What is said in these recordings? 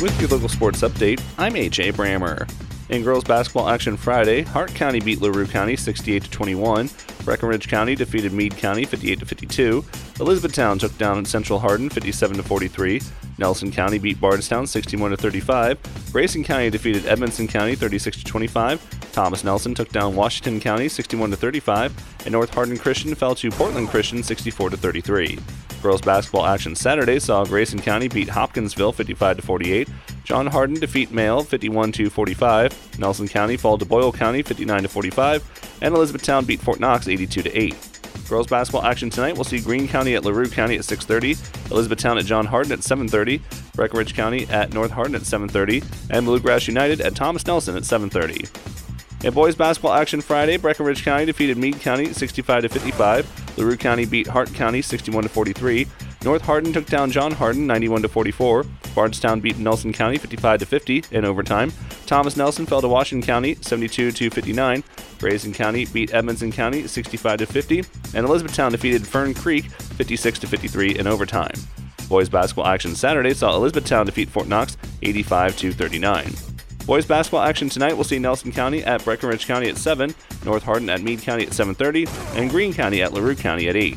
With your local sports update, I'm AJ Brammer. In girls basketball action Friday, Hart County beat LaRue County 68 21. Breckinridge County defeated Meade County 58 52. Elizabethtown took down Central Hardin 57 43. Nelson County beat Bardstown 61 35. Grayson County defeated Edmonson County 36 25. Thomas Nelson took down Washington County 61 35, and North Hardin Christian fell to Portland Christian 64 33. Girls basketball action Saturday saw Grayson County beat Hopkinsville 55 48. John Hardin defeat Male 51 45. Nelson County fall to Boyle County 59 45, and Elizabethtown beat Fort Knox 82 8. Girls basketball action tonight will see Green County at LaRue County at 6:30, Elizabethtown at John Hardin at 7:30, Breckinridge County at North Hardin at 7:30, and Bluegrass United at Thomas Nelson at 7:30. In boys basketball action Friday, Breckinridge County defeated Meade County 65 to 55. LaRue County beat Hart County 61 to 43. North Hardin took down John Hardin 91 to 44. Bardstown beat Nelson County 55 to 50 in overtime. Thomas Nelson fell to Washington County 72 to 59. Grayson County beat Edmonson County 65 to 50, and Elizabethtown defeated Fern Creek 56 to 53 in overtime. Boys basketball action Saturday saw Elizabethtown defeat Fort Knox 85 to 39. Boys basketball action tonight will see Nelson County at Breckinridge County at 7, North Hardin at Meade County at 7:30, and Green County at LaRue County at 8.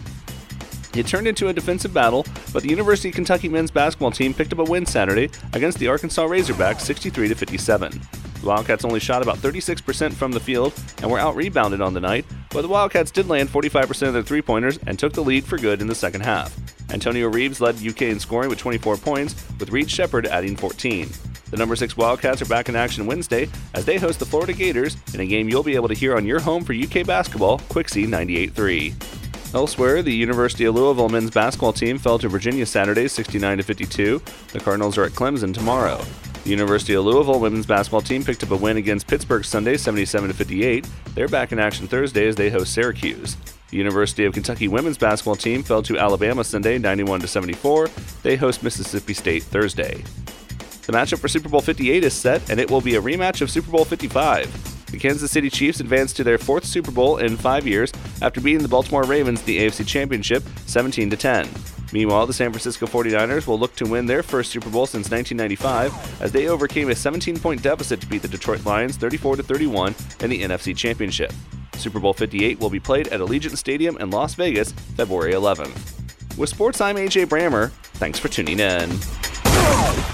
It turned into a defensive battle, but the University of Kentucky men's basketball team picked up a win Saturday against the Arkansas Razorbacks 63 to 57. The Wildcats only shot about 36% from the field and were out rebounded on the night, but the Wildcats did land 45% of their three pointers and took the lead for good in the second half. Antonio Reeves led UK in scoring with 24 points, with Reed Sheppard adding 14. The number 6 Wildcats are back in action Wednesday as they host the Florida Gators in a game you'll be able to hear on your home for UK basketball, Quixie 98.3. Elsewhere, the University of Louisville men's basketball team fell to Virginia Saturday 69 52. The Cardinals are at Clemson tomorrow. The University of Louisville women's basketball team picked up a win against Pittsburgh Sunday 77 58. They're back in action Thursday as they host Syracuse. The University of Kentucky women's basketball team fell to Alabama Sunday 91 74. They host Mississippi State Thursday. The matchup for Super Bowl 58 is set, and it will be a rematch of Super Bowl 55. The Kansas City Chiefs advanced to their fourth Super Bowl in five years after beating the Baltimore Ravens the AFC Championship 17 10. Meanwhile, the San Francisco 49ers will look to win their first Super Bowl since 1995 as they overcame a 17 point deficit to beat the Detroit Lions 34 31 in the NFC Championship. Super Bowl 58 will be played at Allegiant Stadium in Las Vegas February 11th. With sports, I'm AJ Brammer. Thanks for tuning in.